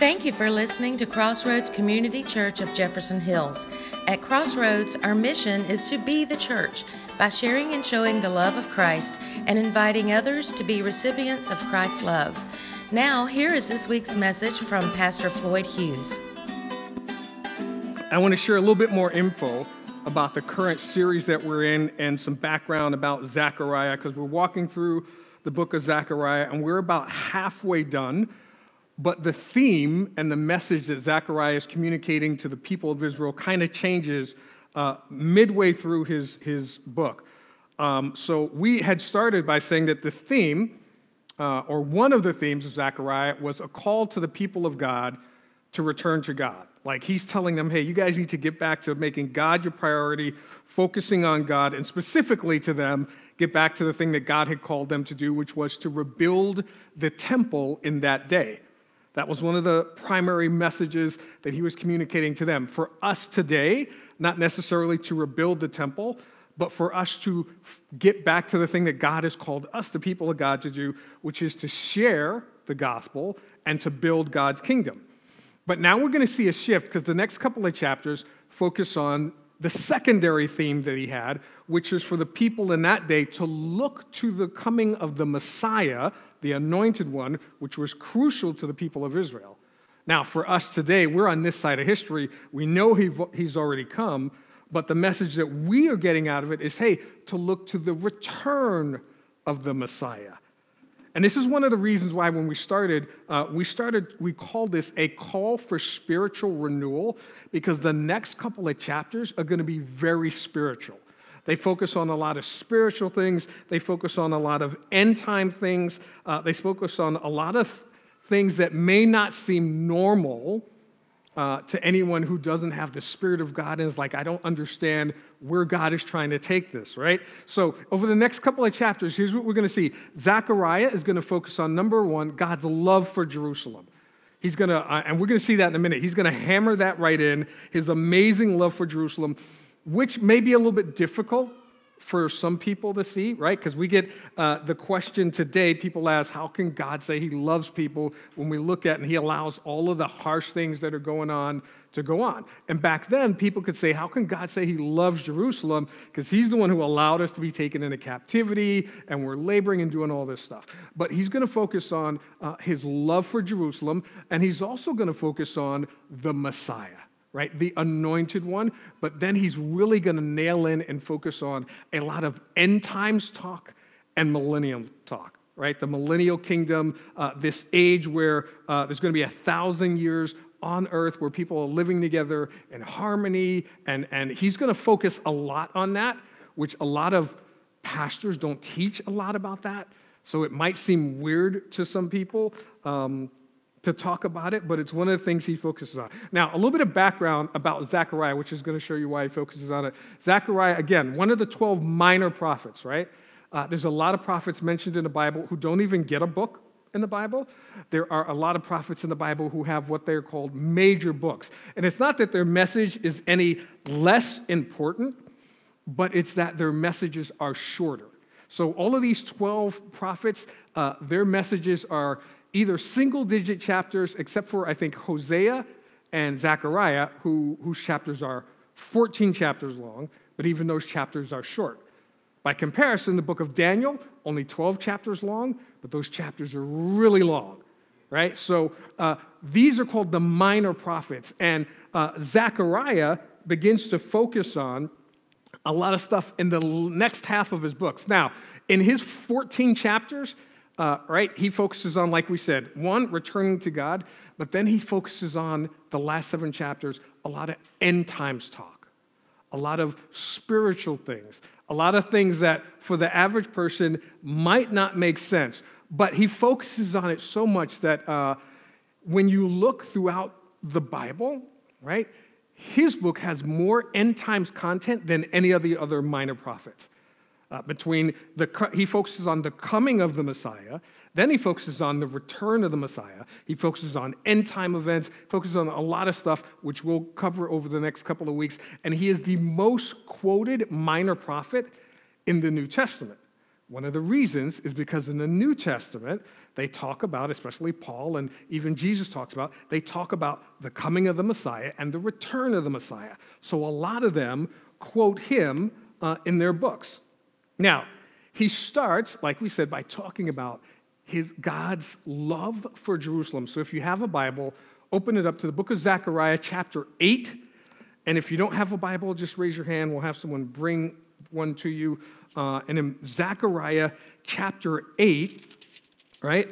Thank you for listening to Crossroads Community Church of Jefferson Hills. At Crossroads, our mission is to be the church by sharing and showing the love of Christ and inviting others to be recipients of Christ's love. Now, here is this week's message from Pastor Floyd Hughes. I want to share a little bit more info about the current series that we're in and some background about Zechariah because we're walking through the book of Zechariah and we're about halfway done. But the theme and the message that Zechariah is communicating to the people of Israel kind of changes uh, midway through his, his book. Um, so we had started by saying that the theme, uh, or one of the themes of Zechariah, was a call to the people of God to return to God. Like he's telling them, hey, you guys need to get back to making God your priority, focusing on God, and specifically to them, get back to the thing that God had called them to do, which was to rebuild the temple in that day. That was one of the primary messages that he was communicating to them. For us today, not necessarily to rebuild the temple, but for us to get back to the thing that God has called us, the people of God, to do, which is to share the gospel and to build God's kingdom. But now we're going to see a shift because the next couple of chapters focus on the secondary theme that he had, which is for the people in that day to look to the coming of the Messiah, the anointed one, which was crucial to the people of Israel. Now, for us today, we're on this side of history. We know he, he's already come, but the message that we are getting out of it is hey, to look to the return of the Messiah. And this is one of the reasons why, when we started, uh, we started, we called this a call for spiritual renewal because the next couple of chapters are going to be very spiritual. They focus on a lot of spiritual things. They focus on a lot of end time things. Uh, they focus on a lot of things that may not seem normal uh, to anyone who doesn't have the Spirit of God and is like, I don't understand where God is trying to take this, right? So, over the next couple of chapters, here's what we're going to see Zechariah is going to focus on number one, God's love for Jerusalem. He's going to, uh, and we're going to see that in a minute. He's going to hammer that right in, his amazing love for Jerusalem which may be a little bit difficult for some people to see, right? Because we get uh, the question today people ask, how can God say he loves people when we look at and he allows all of the harsh things that are going on to go on? And back then, people could say, how can God say he loves Jerusalem? Because he's the one who allowed us to be taken into captivity and we're laboring and doing all this stuff. But he's going to focus on uh, his love for Jerusalem and he's also going to focus on the Messiah right? The anointed one. But then he's really going to nail in and focus on a lot of end times talk and millennium talk, right? The millennial kingdom, uh, this age where uh, there's going to be a thousand years on earth where people are living together in harmony. And, and he's going to focus a lot on that, which a lot of pastors don't teach a lot about that. So it might seem weird to some people. Um, to talk about it, but it's one of the things he focuses on. Now, a little bit of background about Zechariah, which is going to show you why he focuses on it. Zechariah, again, one of the 12 minor prophets, right? Uh, there's a lot of prophets mentioned in the Bible who don't even get a book in the Bible. There are a lot of prophets in the Bible who have what they're called major books. And it's not that their message is any less important, but it's that their messages are shorter. So, all of these 12 prophets, uh, their messages are either single digit chapters, except for, I think, Hosea and Zechariah, who, whose chapters are 14 chapters long, but even those chapters are short. By comparison, the book of Daniel, only 12 chapters long, but those chapters are really long, right? So uh, these are called the minor prophets. And uh, Zechariah begins to focus on a lot of stuff in the next half of his books. Now, in his 14 chapters, uh, right? He focuses on, like we said, one, returning to God, but then he focuses on the last seven chapters, a lot of end times talk, a lot of spiritual things, a lot of things that for the average person might not make sense. But he focuses on it so much that uh, when you look throughout the Bible, right, his book has more end times content than any of the other minor prophets uh, between the, he focuses on the coming of the Messiah, then he focuses on the return of the Messiah. He focuses on end time events, focuses on a lot of stuff, which we'll cover over the next couple of weeks. And he is the most quoted minor prophet in the New Testament, One of the reasons is because in the New Testament, they talk about, especially Paul and even Jesus talks about, they talk about the coming of the Messiah and the return of the Messiah. So a lot of them quote him uh, in their books. Now, he starts, like we said, by talking about his God's love for Jerusalem. So if you have a Bible, open it up to the book of Zechariah, chapter 8. And if you don't have a Bible, just raise your hand. We'll have someone bring one to you. Uh, and in Zechariah chapter 8, right?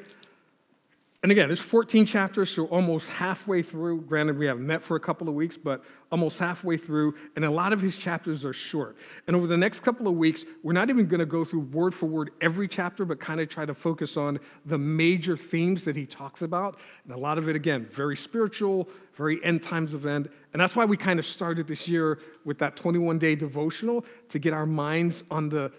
And again, there's 14 chapters, so almost halfway through. Granted, we haven't met for a couple of weeks, but almost halfway through, and a lot of his chapters are short. And over the next couple of weeks, we're not even going to go through word for word every chapter, but kind of try to focus on the major themes that he talks about. And a lot of it, again, very spiritual, very end times event. And that's why we kind of started this year with that 21 day devotional to get our minds on the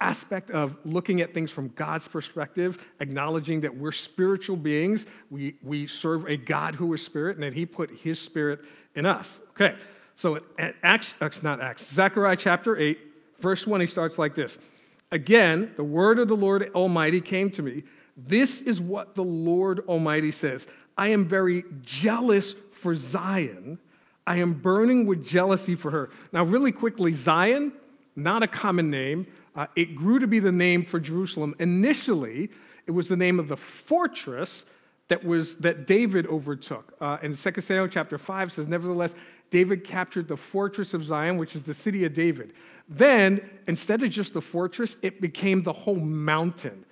aspect of looking at things from God's perspective, acknowledging that we're spiritual beings. We, we serve a God who is spirit, and that He put His spirit in us. Okay, so at Acts, not Acts, Zechariah chapter 8, verse 1, he starts like this Again, the word of the Lord Almighty came to me. This is what the Lord Almighty says I am very jealous for Zion. I am burning with jealousy for her. Now, really quickly, Zion, not a common name. Uh, it grew to be the name for Jerusalem. Initially, it was the name of the fortress that was that David overtook. Uh, in 2 Samuel chapter 5 says, Nevertheless, David captured the fortress of Zion, which is the city of David. Then, instead of just the fortress, it became the whole mountain.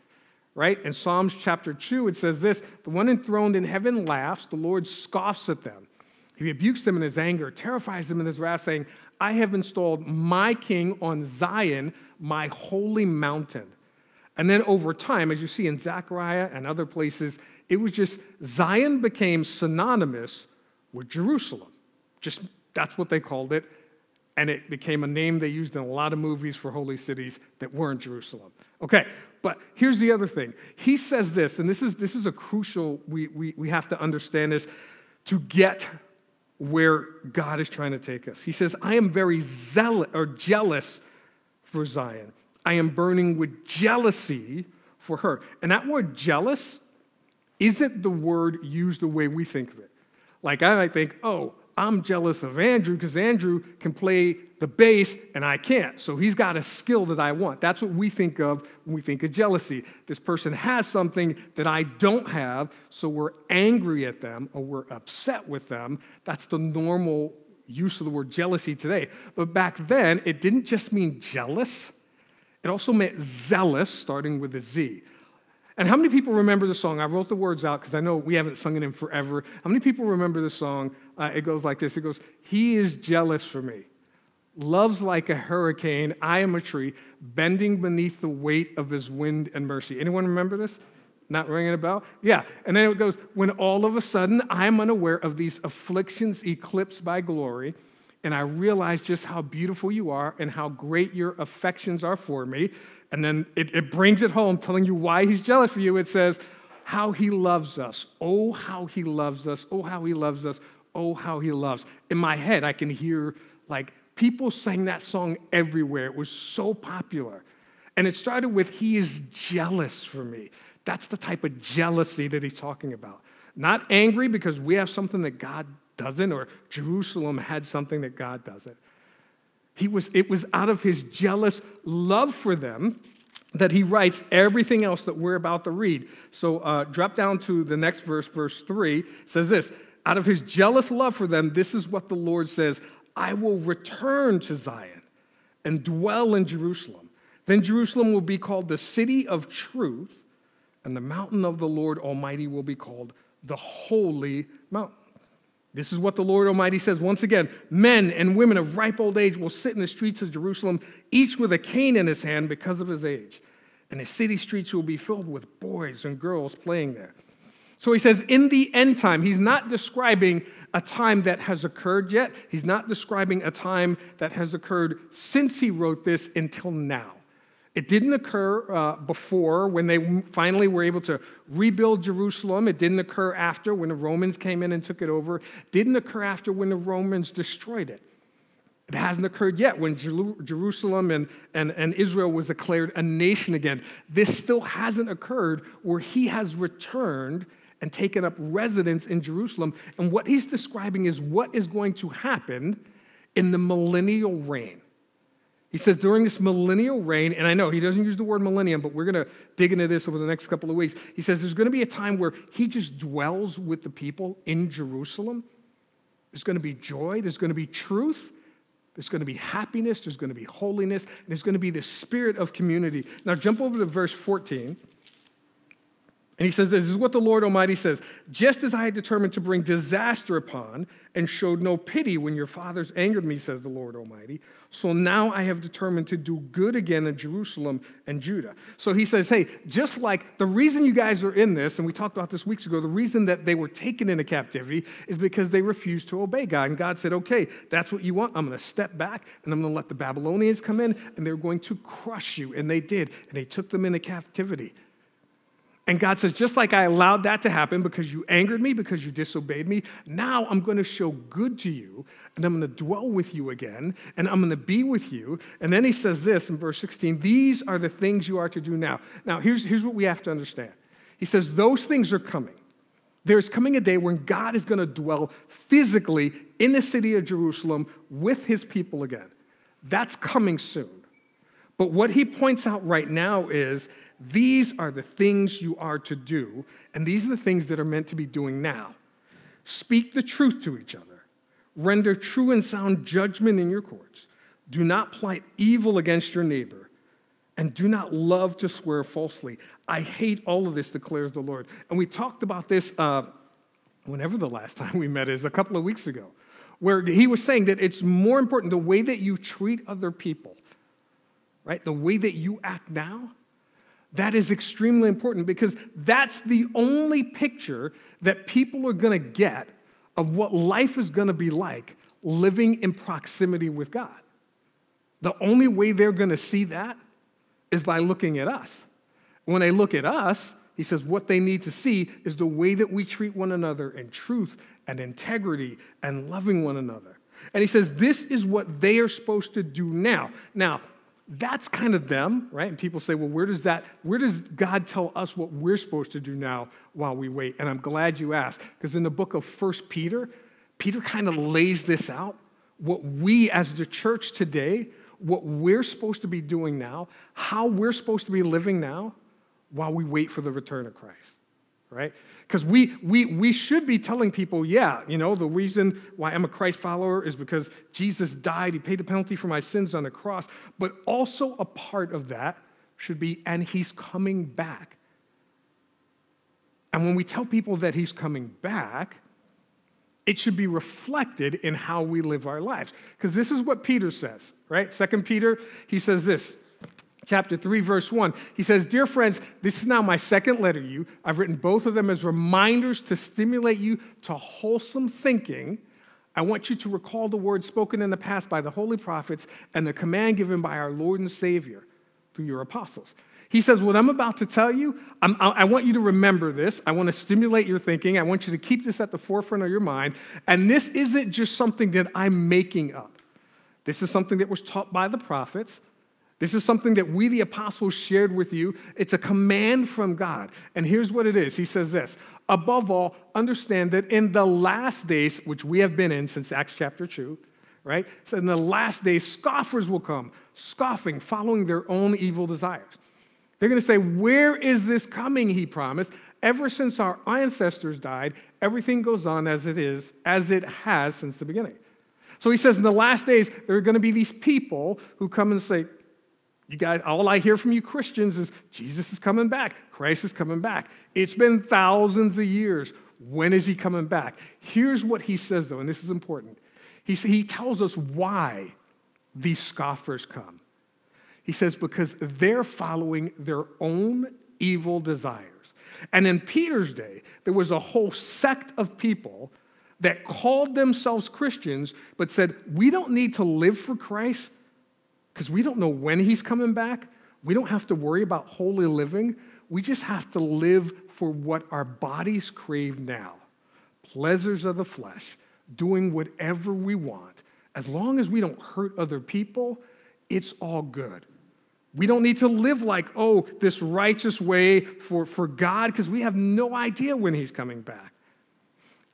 Right? In Psalms chapter 2, it says this The one enthroned in heaven laughs, the Lord scoffs at them. He rebukes them in his anger, terrifies them in his wrath, saying, I have installed my king on Zion, my holy mountain. And then over time, as you see in Zechariah and other places, it was just Zion became synonymous with Jerusalem. Just that's what they called it. And it became a name they used in a lot of movies for holy cities that weren't Jerusalem. Okay, but here's the other thing. He says this, and this is, this is a crucial, we, we, we have to understand this to get where God is trying to take us. He says, I am very zealous or jealous for Zion. I am burning with jealousy for her. And that word jealous isn't the word used the way we think of it. Like I might think, oh, I'm jealous of Andrew because Andrew can play the bass and I can't. So he's got a skill that I want. That's what we think of when we think of jealousy. This person has something that I don't have, so we're angry at them or we're upset with them. That's the normal use of the word jealousy today. But back then, it didn't just mean jealous, it also meant zealous, starting with a Z. And how many people remember the song? I wrote the words out because I know we haven't sung it in forever. How many people remember the song? Uh, it goes like this It goes, He is jealous for me, loves like a hurricane. I am a tree, bending beneath the weight of his wind and mercy. Anyone remember this? Not ringing a bell? Yeah. And then it goes, When all of a sudden I am unaware of these afflictions eclipsed by glory, and I realize just how beautiful you are and how great your affections are for me. And then it, it brings it home, telling you why he's jealous for you. It says, How he loves us. Oh, how he loves us. Oh, how he loves us. Oh, how he loves. In my head, I can hear like people sang that song everywhere. It was so popular. And it started with, He is jealous for me. That's the type of jealousy that he's talking about. Not angry because we have something that God doesn't, or Jerusalem had something that God doesn't. He was, it was out of his jealous love for them that he writes everything else that we're about to read. So uh, drop down to the next verse, verse 3. Says this Out of his jealous love for them, this is what the Lord says I will return to Zion and dwell in Jerusalem. Then Jerusalem will be called the city of truth, and the mountain of the Lord Almighty will be called the holy mountain. This is what the Lord Almighty says. Once again, men and women of ripe old age will sit in the streets of Jerusalem, each with a cane in his hand because of his age. And the city streets will be filled with boys and girls playing there. So he says, in the end time, he's not describing a time that has occurred yet. He's not describing a time that has occurred since he wrote this until now. It didn't occur uh, before when they finally were able to rebuild Jerusalem. It didn't occur after when the Romans came in and took it over. Didn't occur after when the Romans destroyed it. It hasn't occurred yet when Jerusalem and, and, and Israel was declared a nation again. This still hasn't occurred where he has returned and taken up residence in Jerusalem. And what he's describing is what is going to happen in the millennial reign. He says during this millennial reign, and I know he doesn't use the word millennium, but we're going to dig into this over the next couple of weeks. He says there's going to be a time where he just dwells with the people in Jerusalem. There's going to be joy, there's going to be truth, there's going to be happiness, there's going to be holiness, there's going to be the spirit of community. Now, jump over to verse 14. And he says, This is what the Lord Almighty says Just as I had determined to bring disaster upon and showed no pity when your fathers angered me, says the Lord Almighty, so now I have determined to do good again in Jerusalem and Judah. So he says, Hey, just like the reason you guys are in this, and we talked about this weeks ago, the reason that they were taken into captivity is because they refused to obey God. And God said, Okay, that's what you want. I'm going to step back and I'm going to let the Babylonians come in and they're going to crush you. And they did. And they took them into captivity. And God says, just like I allowed that to happen because you angered me, because you disobeyed me, now I'm going to show good to you, and I'm going to dwell with you again, and I'm going to be with you. And then he says this in verse 16 These are the things you are to do now. Now, here's, here's what we have to understand He says, Those things are coming. There's coming a day when God is going to dwell physically in the city of Jerusalem with his people again. That's coming soon. But what he points out right now is these are the things you are to do, and these are the things that are meant to be doing now. Speak the truth to each other, render true and sound judgment in your courts. Do not plight evil against your neighbor, and do not love to swear falsely. I hate all of this, declares the Lord. And we talked about this uh, whenever the last time we met is, a couple of weeks ago, where he was saying that it's more important the way that you treat other people, right? The way that you act now that is extremely important because that's the only picture that people are going to get of what life is going to be like living in proximity with God. The only way they're going to see that is by looking at us. When they look at us, he says what they need to see is the way that we treat one another in truth and integrity and loving one another. And he says this is what they are supposed to do now. Now, that's kind of them, right? And people say, well, where does that, where does God tell us what we're supposed to do now while we wait? And I'm glad you asked, because in the book of First Peter, Peter kind of lays this out. What we as the church today, what we're supposed to be doing now, how we're supposed to be living now while we wait for the return of Christ, right? Because we, we, we should be telling people, yeah, you know, the reason why I'm a Christ follower is because Jesus died, he paid the penalty for my sins on the cross. But also a part of that should be, and he's coming back. And when we tell people that he's coming back, it should be reflected in how we live our lives. Because this is what Peter says, right? Second Peter, he says this chapter 3, verse 1. He says, Dear friends, this is now my second letter to you. I've written both of them as reminders to stimulate you to wholesome thinking. I want you to recall the words spoken in the past by the holy prophets and the command given by our Lord and Savior through your apostles. He says, What I'm about to tell you, I'm, i want you to remember this. I want to stimulate your thinking. I want you to keep this at the forefront of your mind. And this isn't just something that I'm making up, this is something that was taught by the prophets. This is something that we, the apostles, shared with you. It's a command from God. And here's what it is He says this Above all, understand that in the last days, which we have been in since Acts chapter 2, right? So in the last days, scoffers will come, scoffing, following their own evil desires. They're going to say, Where is this coming? He promised. Ever since our ancestors died, everything goes on as it is, as it has since the beginning. So he says, in the last days, there are going to be these people who come and say, you guys, all I hear from you Christians is Jesus is coming back. Christ is coming back. It's been thousands of years. When is he coming back? Here's what he says, though, and this is important. He, he tells us why these scoffers come. He says, because they're following their own evil desires. And in Peter's day, there was a whole sect of people that called themselves Christians, but said, we don't need to live for Christ because we don't know when he's coming back. We don't have to worry about holy living. We just have to live for what our bodies crave now pleasures of the flesh, doing whatever we want, As long as we don't hurt other people, it's all good. We don't need to live like, oh, this righteous way for, for God, because we have no idea when He's coming back.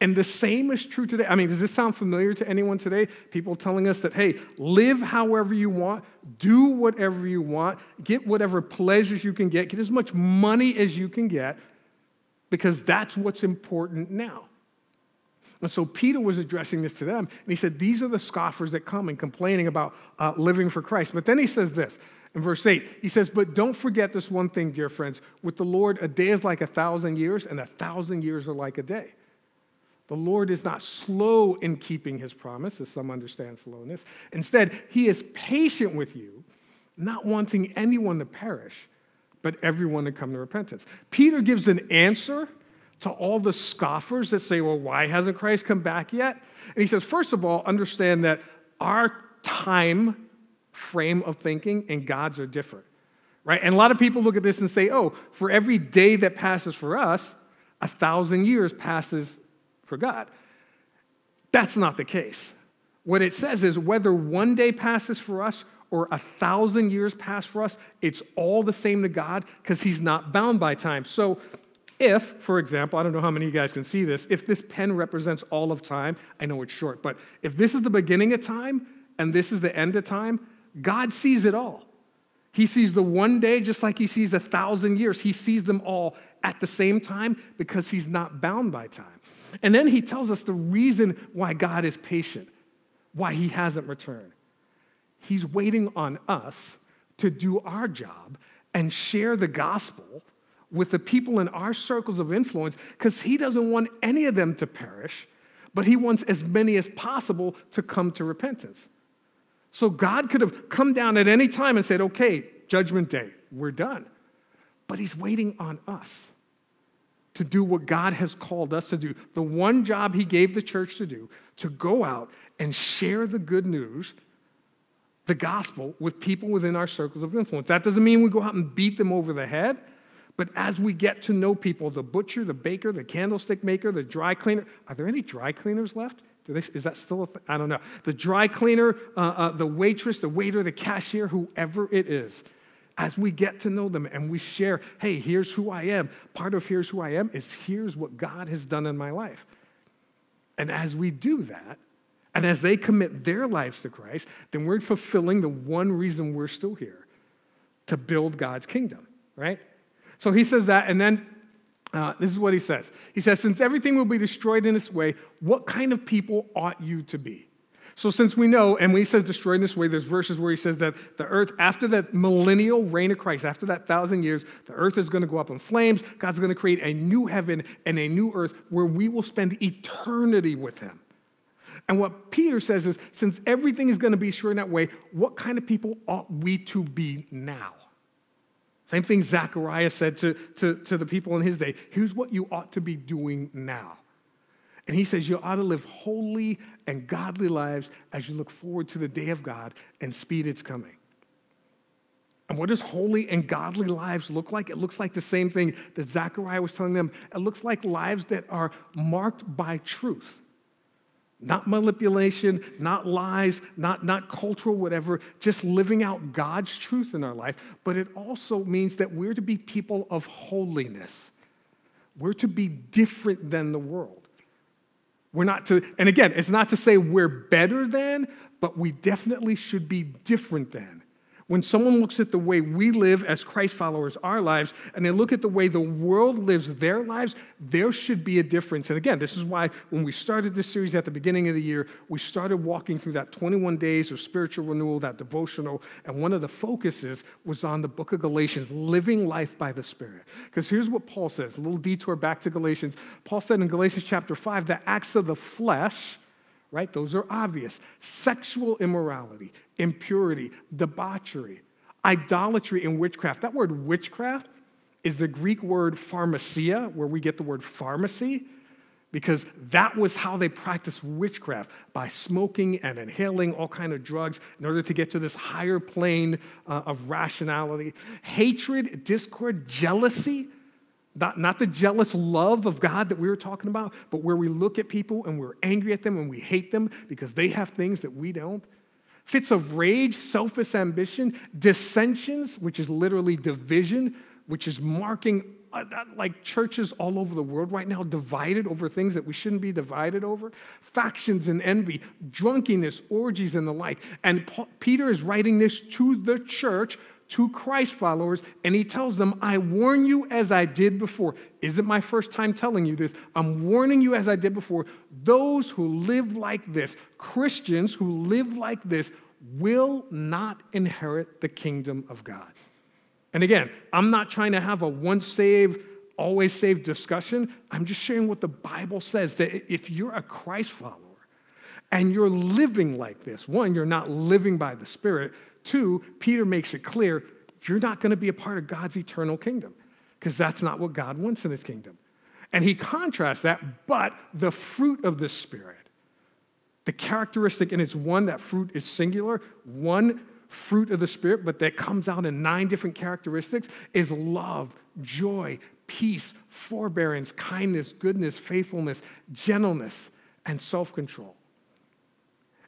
And the same is true today. I mean, does this sound familiar to anyone today? People telling us that, hey, live however you want, do whatever you want, get whatever pleasures you can get, get as much money as you can get, because that's what's important now. And so Peter was addressing this to them, and he said, These are the scoffers that come and complaining about uh, living for Christ. But then he says this in verse 8, he says, But don't forget this one thing, dear friends. With the Lord, a day is like a thousand years, and a thousand years are like a day. The Lord is not slow in keeping his promise, as some understand slowness. Instead, he is patient with you, not wanting anyone to perish, but everyone to come to repentance. Peter gives an answer to all the scoffers that say, well, why hasn't Christ come back yet? And he says, first of all, understand that our time frame of thinking and God's are different, right? And a lot of people look at this and say, oh, for every day that passes for us, a thousand years passes for God. That's not the case. What it says is whether one day passes for us or a thousand years pass for us, it's all the same to God because He's not bound by time. So, if, for example, I don't know how many of you guys can see this, if this pen represents all of time, I know it's short, but if this is the beginning of time and this is the end of time, God sees it all. He sees the one day just like he sees a thousand years. He sees them all at the same time because he's not bound by time. And then he tells us the reason why God is patient, why he hasn't returned. He's waiting on us to do our job and share the gospel with the people in our circles of influence because he doesn't want any of them to perish, but he wants as many as possible to come to repentance. So God could have come down at any time and said, okay, judgment day, we're done. But he's waiting on us to do what God has called us to do. The one job He gave the church to do, to go out and share the good news, the gospel, with people within our circles of influence. That doesn't mean we go out and beat them over the head, but as we get to know people, the butcher, the baker, the candlestick maker, the dry cleaner, are there any dry cleaners left? Is that still a thing? I don't know. The dry cleaner, uh, uh, the waitress, the waiter, the cashier, whoever it is as we get to know them and we share, hey, here's who I am. Part of here's who I am is here's what God has done in my life. And as we do that, and as they commit their lives to Christ, then we're fulfilling the one reason we're still here to build God's kingdom, right? So he says that, and then uh, this is what he says. He says, Since everything will be destroyed in this way, what kind of people ought you to be? So, since we know, and when he says destroy in this way, there's verses where he says that the earth, after that millennial reign of Christ, after that thousand years, the earth is going to go up in flames. God's going to create a new heaven and a new earth where we will spend eternity with him. And what Peter says is since everything is going to be sure in that way, what kind of people ought we to be now? Same thing Zechariah said to, to, to the people in his day. Here's what you ought to be doing now. And he says you ought to live holy and godly lives as you look forward to the day of God and speed its coming. And what does holy and godly lives look like? It looks like the same thing that Zechariah was telling them. It looks like lives that are marked by truth. Not manipulation, not lies, not, not cultural, whatever, just living out God's truth in our life. But it also means that we're to be people of holiness. We're to be different than the world. We're not to, and again, it's not to say we're better than, but we definitely should be different than. When someone looks at the way we live as Christ followers, our lives, and they look at the way the world lives their lives, there should be a difference. And again, this is why when we started this series at the beginning of the year, we started walking through that 21 days of spiritual renewal, that devotional, and one of the focuses was on the book of Galatians, living life by the Spirit. Because here's what Paul says a little detour back to Galatians. Paul said in Galatians chapter 5 the acts of the flesh, right? Those are obvious. Sexual immorality, impurity, debauchery, idolatry, and witchcraft. That word witchcraft is the Greek word pharmacia, where we get the word pharmacy, because that was how they practiced witchcraft by smoking and inhaling all kind of drugs in order to get to this higher plane uh, of rationality. Hatred, discord, jealousy. Not, not the jealous love of God that we were talking about, but where we look at people and we're angry at them and we hate them because they have things that we don't. Fits of rage, selfish ambition, dissensions, which is literally division, which is marking uh, like churches all over the world right now divided over things that we shouldn't be divided over factions and envy drunkenness orgies and the like and Paul, peter is writing this to the church to christ followers and he tells them i warn you as i did before isn't my first time telling you this i'm warning you as i did before those who live like this christians who live like this will not inherit the kingdom of god and again, I'm not trying to have a once saved, always saved discussion. I'm just sharing what the Bible says that if you're a Christ follower and you're living like this, one, you're not living by the Spirit. Two, Peter makes it clear you're not going to be a part of God's eternal kingdom because that's not what God wants in his kingdom. And he contrasts that, but the fruit of the Spirit, the characteristic, and it's one, that fruit is singular, one fruit of the Spirit, but that comes out in nine different characteristics, is love, joy, peace, forbearance, kindness, goodness, faithfulness, gentleness, and self control.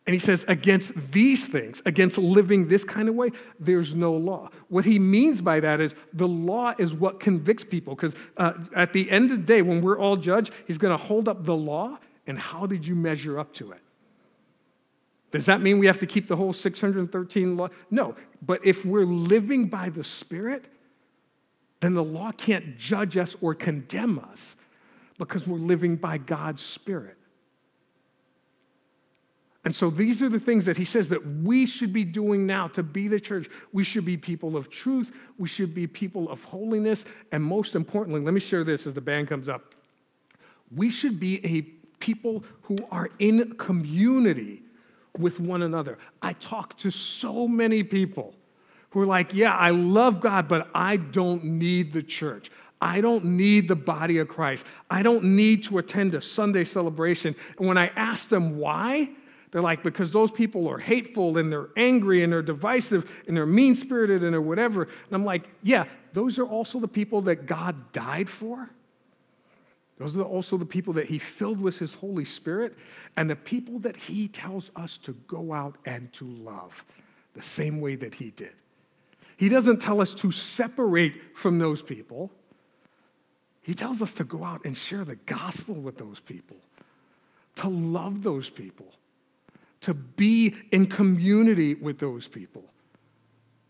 And he says, against these things, against living this kind of way, there's no law. What he means by that is the law is what convicts people. Because uh, at the end of the day, when we're all judged, he's going to hold up the law and how did you measure up to it? Does that mean we have to keep the whole 613 law? No. But if we're living by the Spirit, then the law can't judge us or condemn us because we're living by God's Spirit. And so these are the things that he says that we should be doing now to be the church. We should be people of truth. We should be people of holiness. And most importantly, let me share this as the band comes up. We should be a people who are in community with one another. I talk to so many people who are like, yeah, I love God, but I don't need the church. I don't need the body of Christ. I don't need to attend a Sunday celebration. And when I ask them why, they're like, because those people are hateful and they're angry and they're divisive and they're mean spirited and they're whatever. And I'm like, yeah, those are also the people that God died for. Those are also the people that he filled with his Holy Spirit and the people that he tells us to go out and to love the same way that he did. He doesn't tell us to separate from those people. He tells us to go out and share the gospel with those people, to love those people, to be in community with those people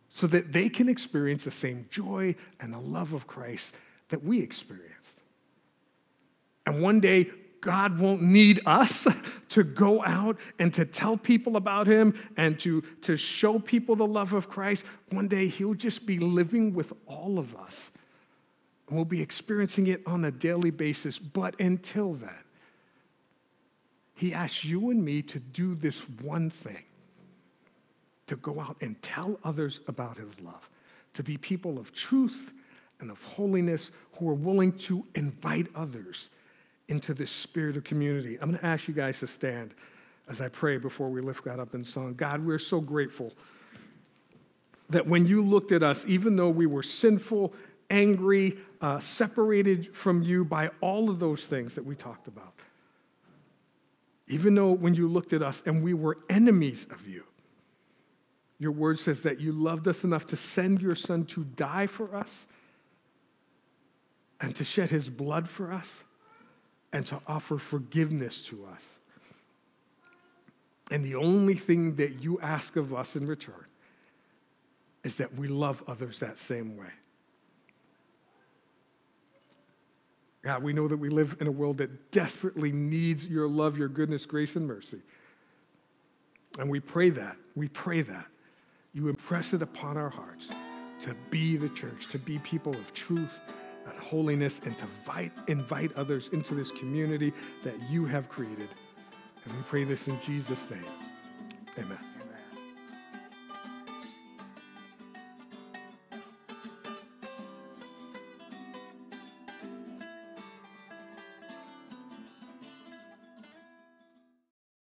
so that they can experience the same joy and the love of Christ that we experience. And one day, God won't need us to go out and to tell people about Him and to, to show people the love of Christ. One day, He'll just be living with all of us. And we'll be experiencing it on a daily basis. But until then, He asks you and me to do this one thing to go out and tell others about His love, to be people of truth and of holiness who are willing to invite others into this spirit of community. I'm going to ask you guys to stand as I pray before we lift God up in song. God, we're so grateful that when you looked at us, even though we were sinful, angry, uh, separated from you by all of those things that we talked about, even though when you looked at us and we were enemies of you, your word says that you loved us enough to send your son to die for us and to shed his blood for us and to offer forgiveness to us. And the only thing that you ask of us in return is that we love others that same way. God, we know that we live in a world that desperately needs your love, your goodness, grace, and mercy. And we pray that, we pray that you impress it upon our hearts to be the church, to be people of truth and holiness and to invite, invite others into this community that you have created. And we pray this in Jesus' name. Amen.